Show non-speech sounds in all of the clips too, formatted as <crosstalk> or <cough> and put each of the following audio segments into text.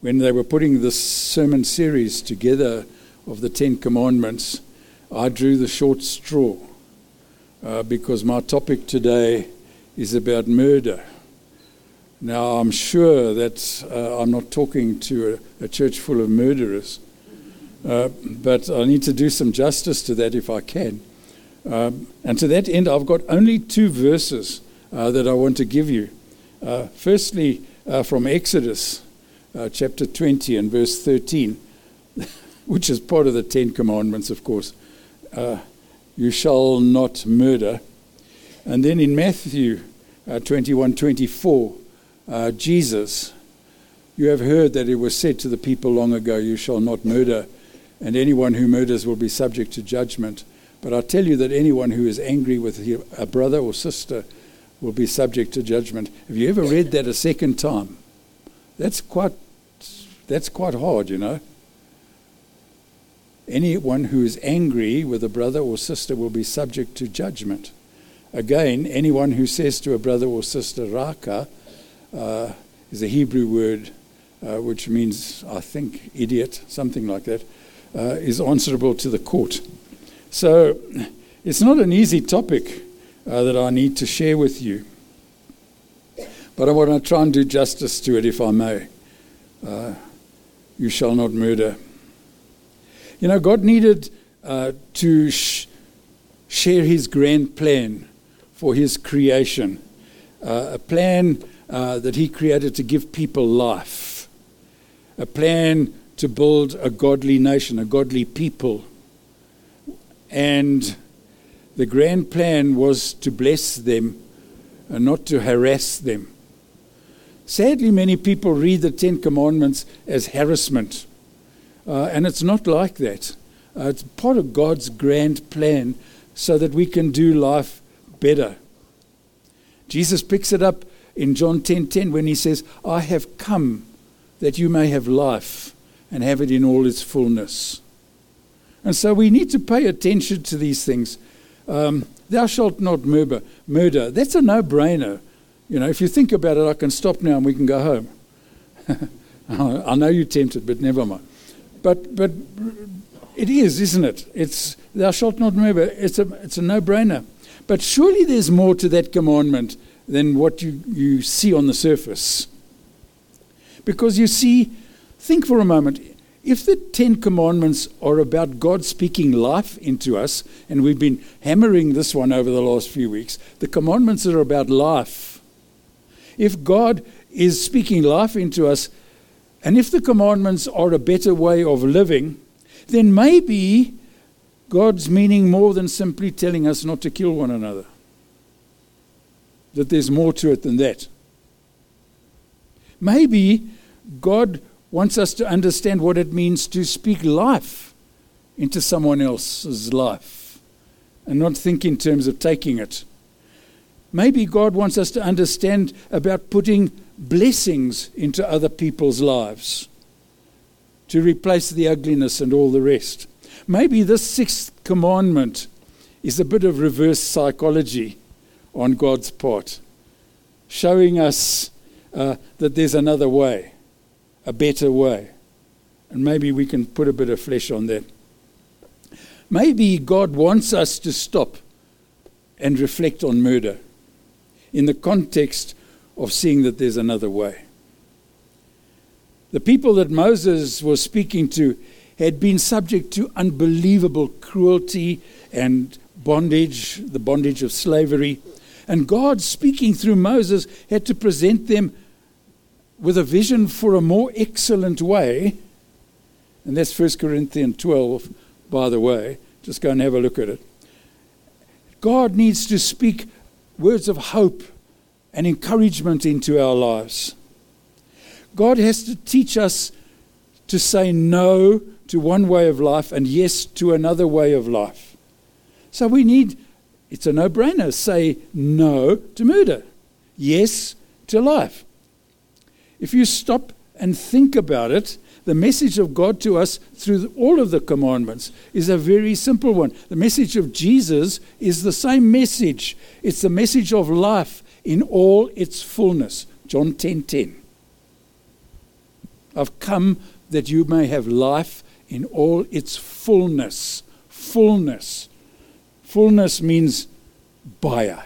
when they were putting this sermon series together of the Ten Commandments, I drew the short straw uh, because my topic today is about murder. Now, I'm sure that uh, I'm not talking to a, a, church full of murderers, uh, but I need to do some justice to that if I can. Um, and to that end, I've got only two verses uh, that I want to give you. Uh, firstly, uh, from Exodus uh, chapter 20 and verse 13, <laughs> which is part of the Ten Commandments, of course. you shall not murder. And then in Matthew 21 24, uh, Jesus, you have heard that it was said to the people long ago, You shall not murder, and anyone who murders will be subject to judgment. But I tell you that anyone who is angry with a brother or sister will be subject to judgment. Have you ever read that a second time? That's quite, that's quite hard, you know. Anyone who is angry with a brother or sister will be subject to judgment. Again, anyone who says to a brother or sister, Raca, uh, is a Hebrew word uh, which means, I think, idiot, something like that, uh, is answerable to the court. So it's not an easy topic uh, that I need to share with you. But I want to try and do justice to it, if I may. Uh, you shall not murder. You know, God needed uh, to sh- share his grand plan for his creation, a plan uh, that He created to give people life, a plan to build a godly nation, a godly people. And the grand plan was to bless them and not to harass them. Sadly, many people read the Ten Commandments as harassment, uh, and it's not like that. Uh, it's part of God's grand plan so that we can do life better. Jesus picks it up in John 10:10 10, 10, when he says, "I have come that you may have life and have it in all its fullness." And so we need to pay attention to these things. Um, Thou shalt not murder. Murder. That's a no-brainer. You know, if you think about it, I can stop now and we can go home. <laughs> I know you're tempted, but never mind. But but it is, isn't it? It's thou shalt not murder. It's a it's a no-brainer. But surely there's more to that commandment than what you, you see on the surface. Because you see, think for a moment, if the Ten Commandments are about God speaking life into us, and we've been hammering this one over the last few weeks, the commandments are about life. If God is speaking life into us, and if the commandments are a better way of living, then maybe God's meaning more than simply telling us not to kill one another that there's more to it than that. Maybe God wants us to understand what it means to speak life into someone else's life and not think in terms of taking it. Maybe God wants us to understand about putting blessings into other people's lives to replace the ugliness and all the rest. Maybe this sixth commandment is a bit of reverse psychology on God's part, showing us uh, that there's another way, a better way. And maybe we can put a bit of flesh on that. Maybe God wants us to stop and reflect on murder in the context of seeing that there's another way. The people that Moses was speaking to had been subject to unbelievable cruelty and bondage, the bondage of slavery. And God, speaking through Moses, had to present them with a vision for a more excellent way. And that's 1 Corinthians 12, by the way. Just go and have a look at it. God needs to speak words of hope and encouragement into our lives. God has to teach us to say no to one way of life and yes to another way of life. So we need it's a no brainer. Say no to murder, yes to life. If you stop and think about it, the message of God to us through all of the commandments is a very simple one. The message of Jesus is the same message. It's the message of life in all its fullness. John 10:10. 10, 10. I've come that you may have life in all its fullness. Fullness. Fullness means buyer.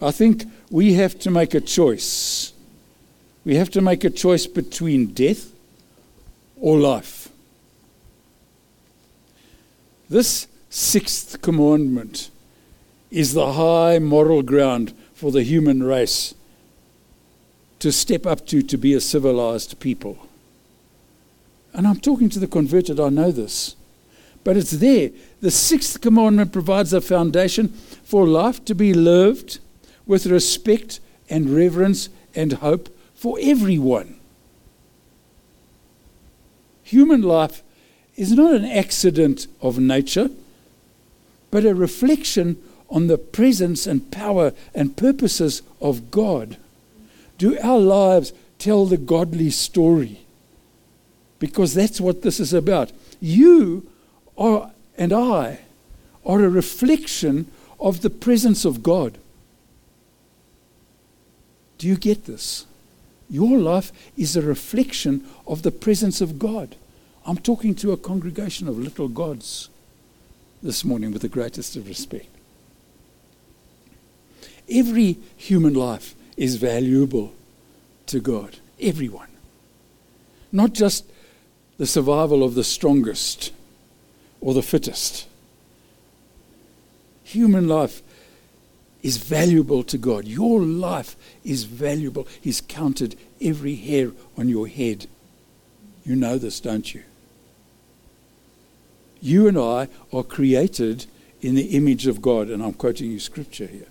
I think we have to make a choice. We have to make a choice between death or life. This sixth commandment is the high moral ground for the human race to step up to to be a civilized people. And I'm talking to the converted, I know this. But it's there. The sixth commandment provides a foundation for life to be lived with respect and reverence and hope for everyone. Human life is not an accident of nature, but a reflection on the presence and power and purposes of God. Do our lives tell the godly story? Because that's what this is about. You are, and I are a reflection of the presence of God. Do you get this? Your life is a reflection of the presence of God. I'm talking to a congregation of little gods this morning with the greatest of respect. Every human life is valuable to God. Everyone. Not just the survival of the strongest or the fittest. Human life is valuable to God. Your life is valuable. He's counted every hair on your head. You know this, don't you? You and I are created in the image of God, and I'm quoting you scripture here.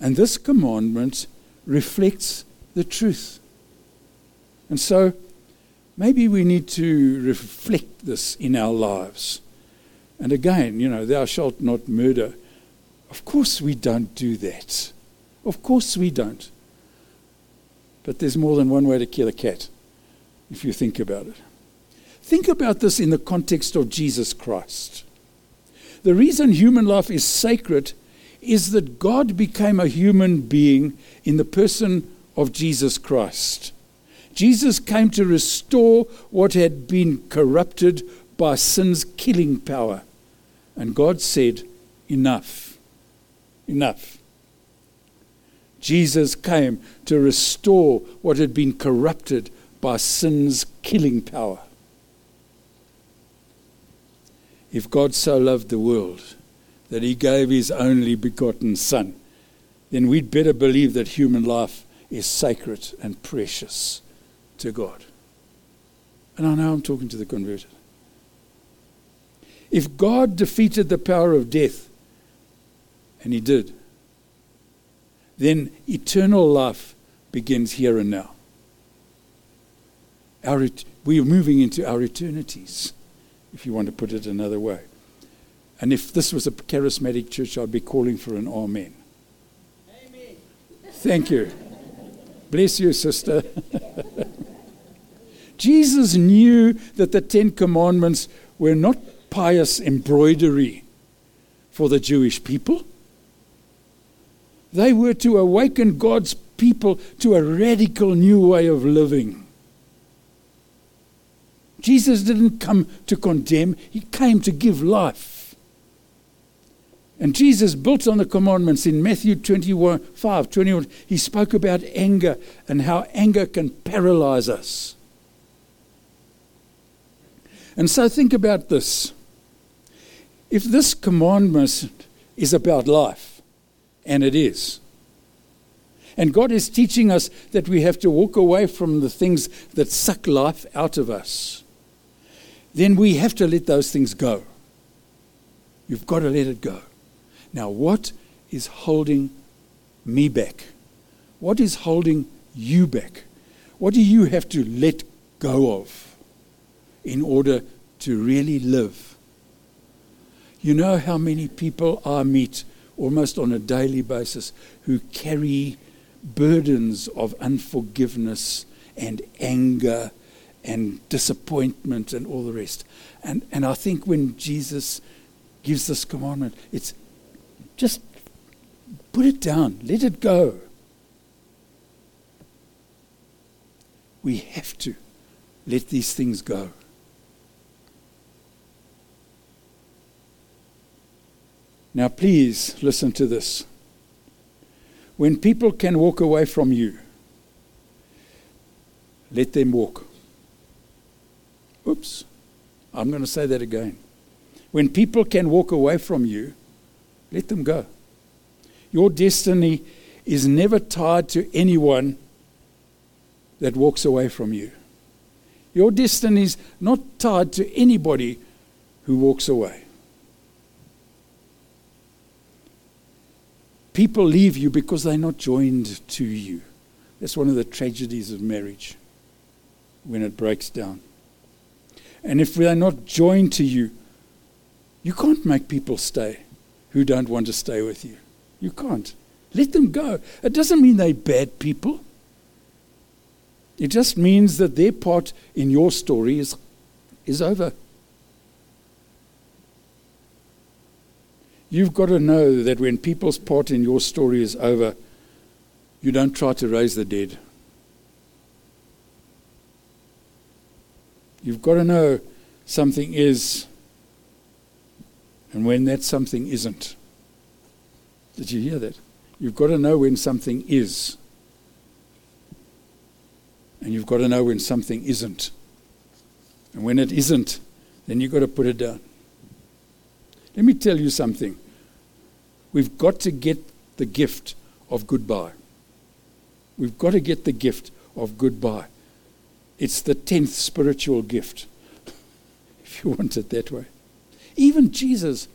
And this commandment reflects the truth. And so maybe we need to reflect this in our lives. And again, you know, thou shalt not murder. Of course we don't do that. Of course we don't. But there's more than one way to kill a cat, if you think about it. Think about this in the context of Jesus Christ. The reason human life is sacred is that God became a human being in the person of Jesus Christ. Jesus came to restore what had been corrupted by sin's killing power. And God said, Enough. Enough. Jesus came to restore what had been corrupted by sin's killing power. If God so loved the world, that he gave his only begotten Son, then we'd better believe that human life is sacred and precious to God. And I know I'm talking to the converted. If God defeated the power of death, and he did, then eternal life begins here and now. Our, we are moving into our eternities, if you want to put it another way. And if this was a charismatic church, I'd be calling for an amen. amen. Thank you. Bless you, sister. <laughs> Jesus knew that the Ten Commandments were not pious embroidery for the Jewish people. They were to awaken God's people to a radical new way of living. Jesus didn't come to condemn, he came to give life. And Jesus built on the commandments in Matthew 21, 5, 21. He spoke about anger and how anger can paralyze us. And so think about this. If this commandment is about life, and it is, and God is teaching us that we have to walk away from the things that suck life out of us, then we have to let those things go. You've got to let it go. Now, what is holding me back? What is holding you back? What do you have to let go of in order to really live? You know how many people I meet almost on a daily basis who carry burdens of unforgiveness and anger and disappointment and all the rest. And, and I think when Jesus gives this commandment, it's just put it down, let it go. We have to let these things go. Now, please listen to this. When people can walk away from you, let them walk. Oops, I'm going to say that again. When people can walk away from you, let them go. Your destiny is never tied to anyone that walks away from you. Your destiny is not tied to anybody who walks away. People leave you because they're not joined to you. That's one of the tragedies of marriage when it breaks down. And if they're not joined to you, you can't make people stay who don't want to stay with you. You can't. Let them go. It doesn't mean they're bad people. It just means that their part in your story is, is over. You've got to know that when people's part in your story is over, you don't try to raise the dead. You've got to know something is and when that something isn't. Did you hear that? You've got to know when something is. And you've got to know when something isn't. And when it isn't, then you've got to put it down. Let me tell you something. We've got to get the gift of goodbye. We've got to get the gift of goodbye. It's the tenth spiritual gift, <laughs> if you want it that way. Even Jesus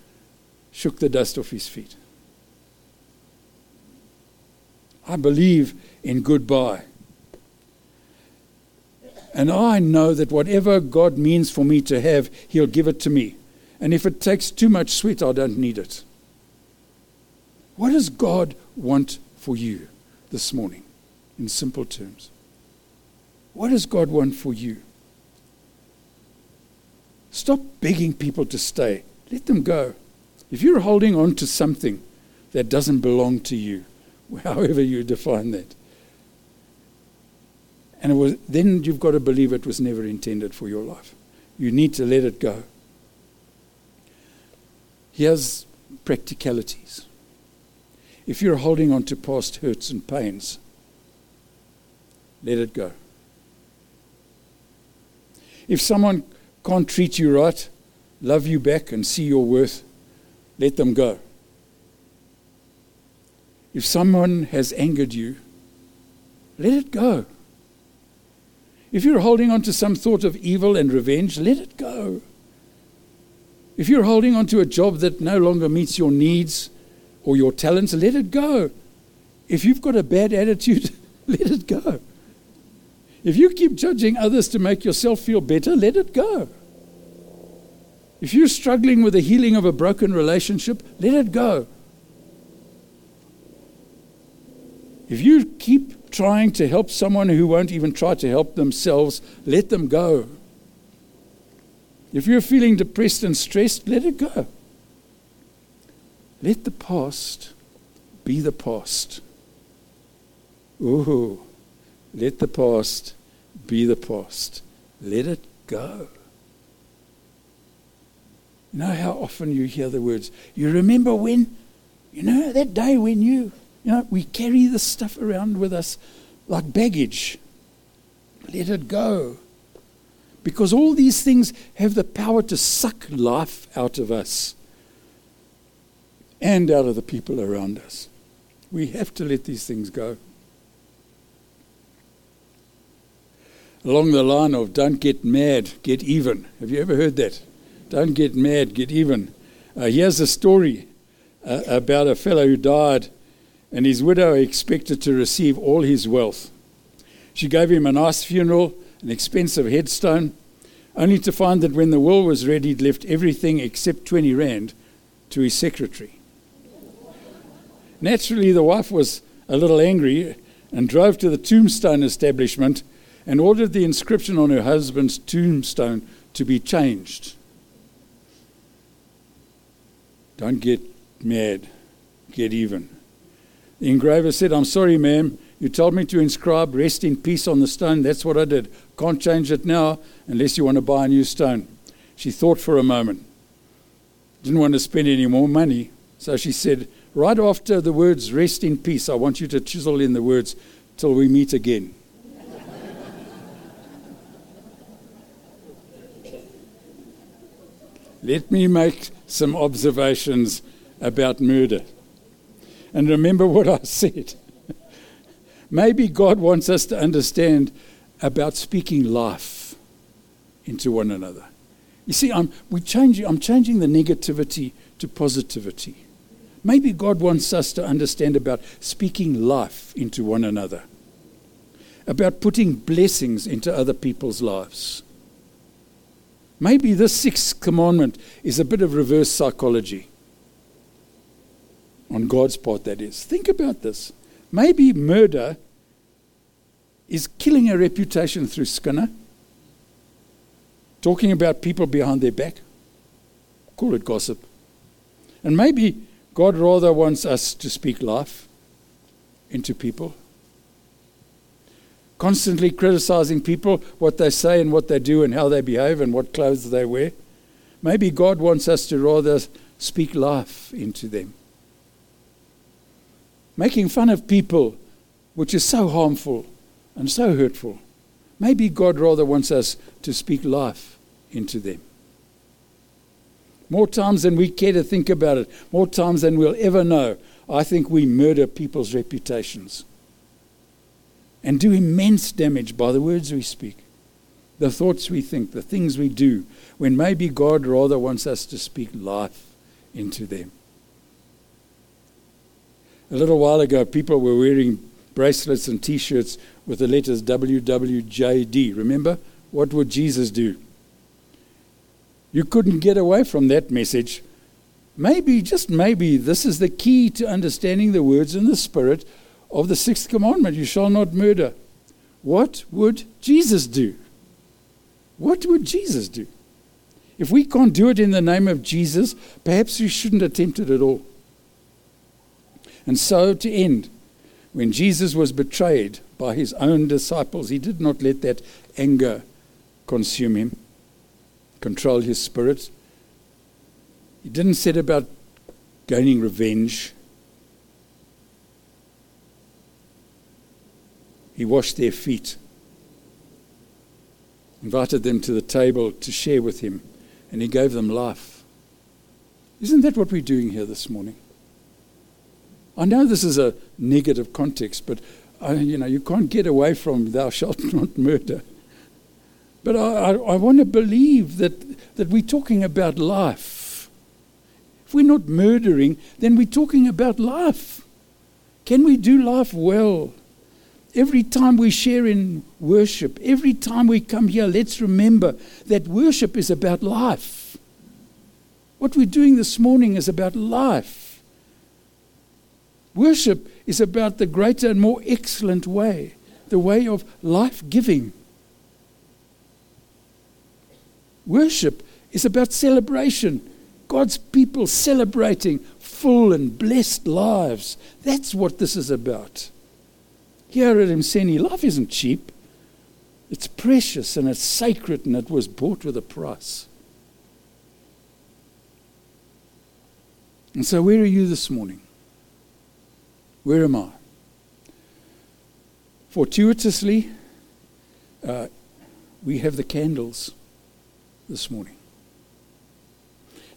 shook the dust off his feet. I believe in goodbye. And I know that whatever God means for me to have, He'll give it to me. And if it takes too much sweat, I don't need it. What does God want for you this morning, in simple terms? What does God want for you? Stop begging people to stay. Let them go. If you're holding on to something that doesn't belong to you, <laughs> however you define that, and was, then you've got to believe it was never intended for your life. You need to let it go. Here's practicalities. If you're holding on to past hurts and pains, let it go. If someone can't treat you right, love you back, and see your worth, let them go. If someone has angered you, let it go. If you're holding on to some thought of evil and revenge, let it go. If you're holding on to a job that no longer meets your needs or your talents, let it go. If you've got a bad attitude, <laughs> let it go. If you keep judging others to make yourself feel better, let it go. If you're struggling with the healing of a broken relationship, let it go. If you keep trying to help someone who won't even try to help themselves, let them go. If you're feeling depressed and stressed, let it go. Let the past be the past. Ooh. Let the past be the past. Let it go. You know how often you hear the words, you remember when, you know, that day when you, you know, we carry this stuff around with us like baggage. Let it go. Because all these things have the power to suck life out of us and out of the people around us. We have to let these things go. along the line of don't get mad, get even. Have you ever heard that? Don't get mad, get even. Uh, here's a story uh, about a fellow who died, and his widow expected to receive all his wealth. She gave him a nice funeral, an expensive headstone, only to find that when the will was read, he'd left everything except 20 Rand to his secretary. Naturally, the wife was a little angry and drove to the tombstone establishment and ordered the inscription on her husband's tombstone to be changed. Don't get mad, get even. The engraver said, I'm sorry, ma'am, You told me to inscribe rest in peace on the stone. That's what I did. Can't change it now unless you want to buy a new stone. She thought for a moment. Didn't want to spend any more money. So she said, Right after the words rest in peace, I want you to chisel in the words till we meet again. Let me make some observations about murder. And remember what I said. Maybe God wants us to understand about speaking life into one another. You see, I'm, we changing, I'm changing the negativity to positivity. Maybe God wants us to understand about speaking life into one another, about putting blessings into other people's lives. Maybe this sixth commandment is a bit of reverse psychology. On God's part, that is. Think about this. Maybe murder is killing a reputation through Skinner, talking about people behind their back. Call it gossip. And maybe God rather wants us to speak life into people constantly criticizing people, what they say and what they do and how they behave and what clothes they wear. Maybe God wants us to rather speak life into them. Making fun of people, which is so harmful and so hurtful. Maybe God rather wants us to speak life into them. More times than we care to think about it, more times than we'll ever know, I think we murder people's reputations and do immense damage by the words we speak, the thoughts we think, the things we do, when maybe God rather wants us to speak life into them. A little while ago, people were wearing bracelets and t shirts with the letters WWJD. Remember? What would Jesus do? You couldn't get away from that message. Maybe, just maybe, this is the key to understanding the words in the Spirit of the sixth commandment you shall not murder. What would Jesus do? What would Jesus do? If we can't do it in the name of Jesus, perhaps we shouldn't attempt it at all. And so, to end, when Jesus was betrayed by his own disciples, he did not let that anger consume him, control his spirit. He didn't set about gaining revenge. He washed their feet, invited them to the table to share with him, and he gave them life. Isn't that what we're doing here this morning? I know this is a negative context, but I, you know you can't get away from "Thou shalt <laughs> not murder." But I, I, I want to believe that that we're talking about life. If we're not murdering, then we're talking about life. Can we do life well? Every time we share in worship, every time we come here, let's remember that worship is about life. What we're doing this morning is about life. Worship is about the greater and more excellent way, the way of life giving. Worship is about celebration. God's people celebrating full and blessed lives. That's what this is about. Here at Mseni, life isn't cheap. It's precious and it's sacred and it was bought with a price. And so, where are you this morning? Where am I? Fortuitously, uh, we have the candles this morning.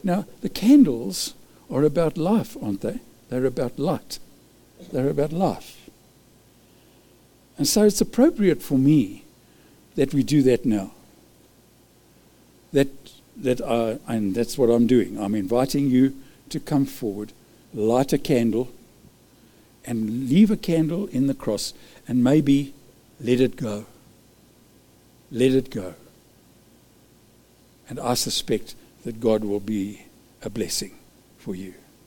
Now, the candles are about life, aren't they? They're about light. They're about life. And so it's appropriate for me that we do that now. That, that I, and that's what I'm doing. I'm inviting you to come forward, light a candle, and leave a candle in the cross, and maybe let it go. Let it go. And I suspect that God will be a blessing for you.